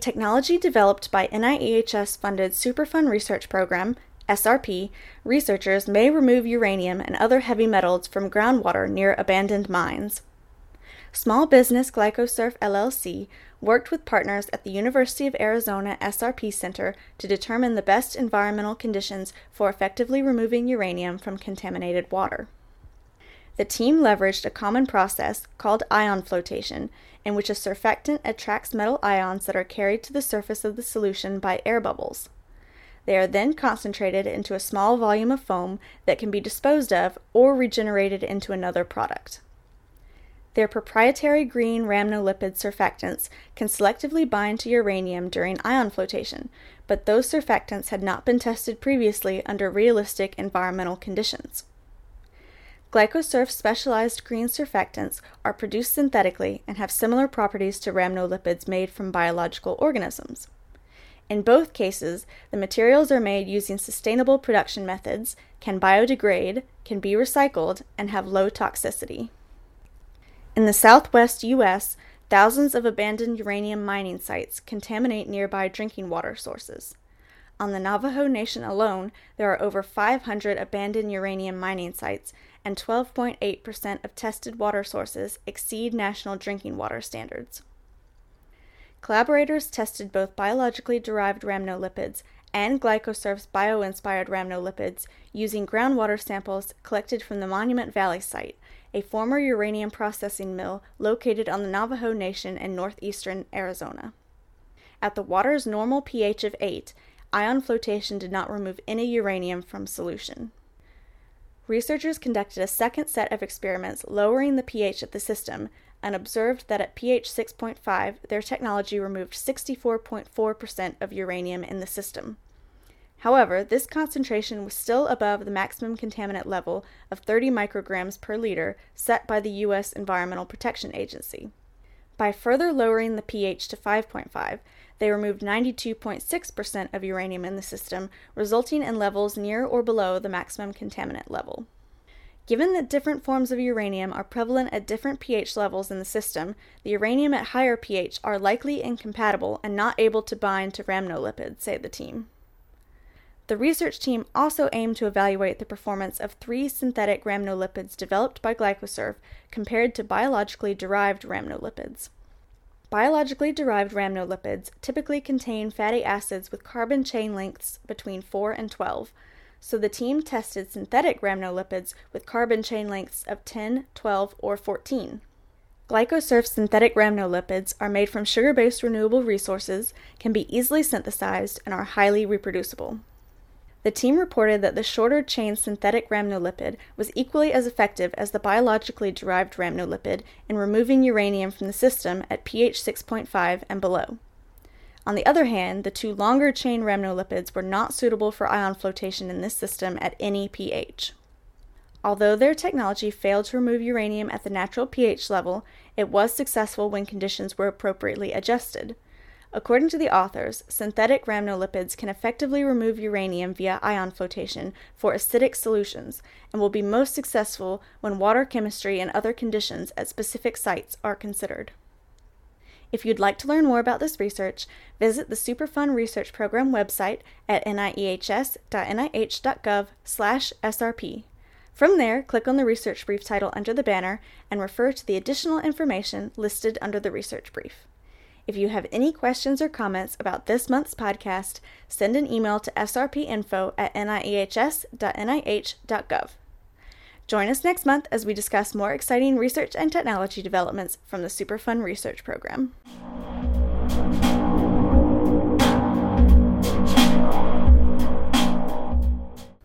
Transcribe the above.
technology developed by NIEHS funded Superfund Research Program, SRP, researchers may remove uranium and other heavy metals from groundwater near abandoned mines. Small Business GlycoSurf LLC worked with partners at the University of Arizona SRP Center to determine the best environmental conditions for effectively removing uranium from contaminated water. The team leveraged a common process called ion flotation, in which a surfactant attracts metal ions that are carried to the surface of the solution by air bubbles. They are then concentrated into a small volume of foam that can be disposed of or regenerated into another product. Their proprietary green rhamnolipid surfactants can selectively bind to uranium during ion flotation, but those surfactants had not been tested previously under realistic environmental conditions. GlycoSurf specialized green surfactants are produced synthetically and have similar properties to rhamnolipids made from biological organisms. In both cases, the materials are made using sustainable production methods, can biodegrade, can be recycled, and have low toxicity. In the southwest U.S., thousands of abandoned uranium mining sites contaminate nearby drinking water sources. On the Navajo Nation alone, there are over 500 abandoned uranium mining sites, and 12.8% of tested water sources exceed national drinking water standards. Collaborators tested both biologically derived rhamnolipids and GlycoSurf's bio inspired rhamnolipids using groundwater samples collected from the Monument Valley site, a former uranium processing mill located on the Navajo Nation in northeastern Arizona. At the water's normal pH of 8, ion flotation did not remove any uranium from solution. Researchers conducted a second set of experiments lowering the pH of the system and observed that at pH 6.5, their technology removed 64.4% of uranium in the system. However, this concentration was still above the maximum contaminant level of 30 micrograms per liter set by the U.S. Environmental Protection Agency. By further lowering the pH to 5.5, they removed 92.6% of uranium in the system, resulting in levels near or below the maximum contaminant level. Given that different forms of uranium are prevalent at different pH levels in the system, the uranium at higher pH are likely incompatible and not able to bind to rhamnolipids, say the team. The research team also aimed to evaluate the performance of three synthetic rhamnolipids developed by GlycoSurf compared to biologically derived rhamnolipids. Biologically derived rhamnolipids typically contain fatty acids with carbon chain lengths between 4 and 12, so the team tested synthetic rhamnolipids with carbon chain lengths of 10, 12, or 14. GlycoSurf's synthetic rhamnolipids are made from sugar based renewable resources, can be easily synthesized, and are highly reproducible. The team reported that the shorter chain synthetic rhamnolipid was equally as effective as the biologically derived rhamnolipid in removing uranium from the system at pH 6.5 and below. On the other hand, the two longer chain rhamnolipids were not suitable for ion flotation in this system at any pH. Although their technology failed to remove uranium at the natural pH level, it was successful when conditions were appropriately adjusted. According to the authors, synthetic rhamnolipids can effectively remove uranium via ion flotation for acidic solutions and will be most successful when water chemistry and other conditions at specific sites are considered. If you'd like to learn more about this research, visit the Superfund Research Program website at niehs.nih.gov/srp. From there, click on the research brief title under the banner and refer to the additional information listed under the research brief. If you have any questions or comments about this month's podcast, send an email to srpinfo at niehs.nih.gov. Join us next month as we discuss more exciting research and technology developments from the Superfund Research Program.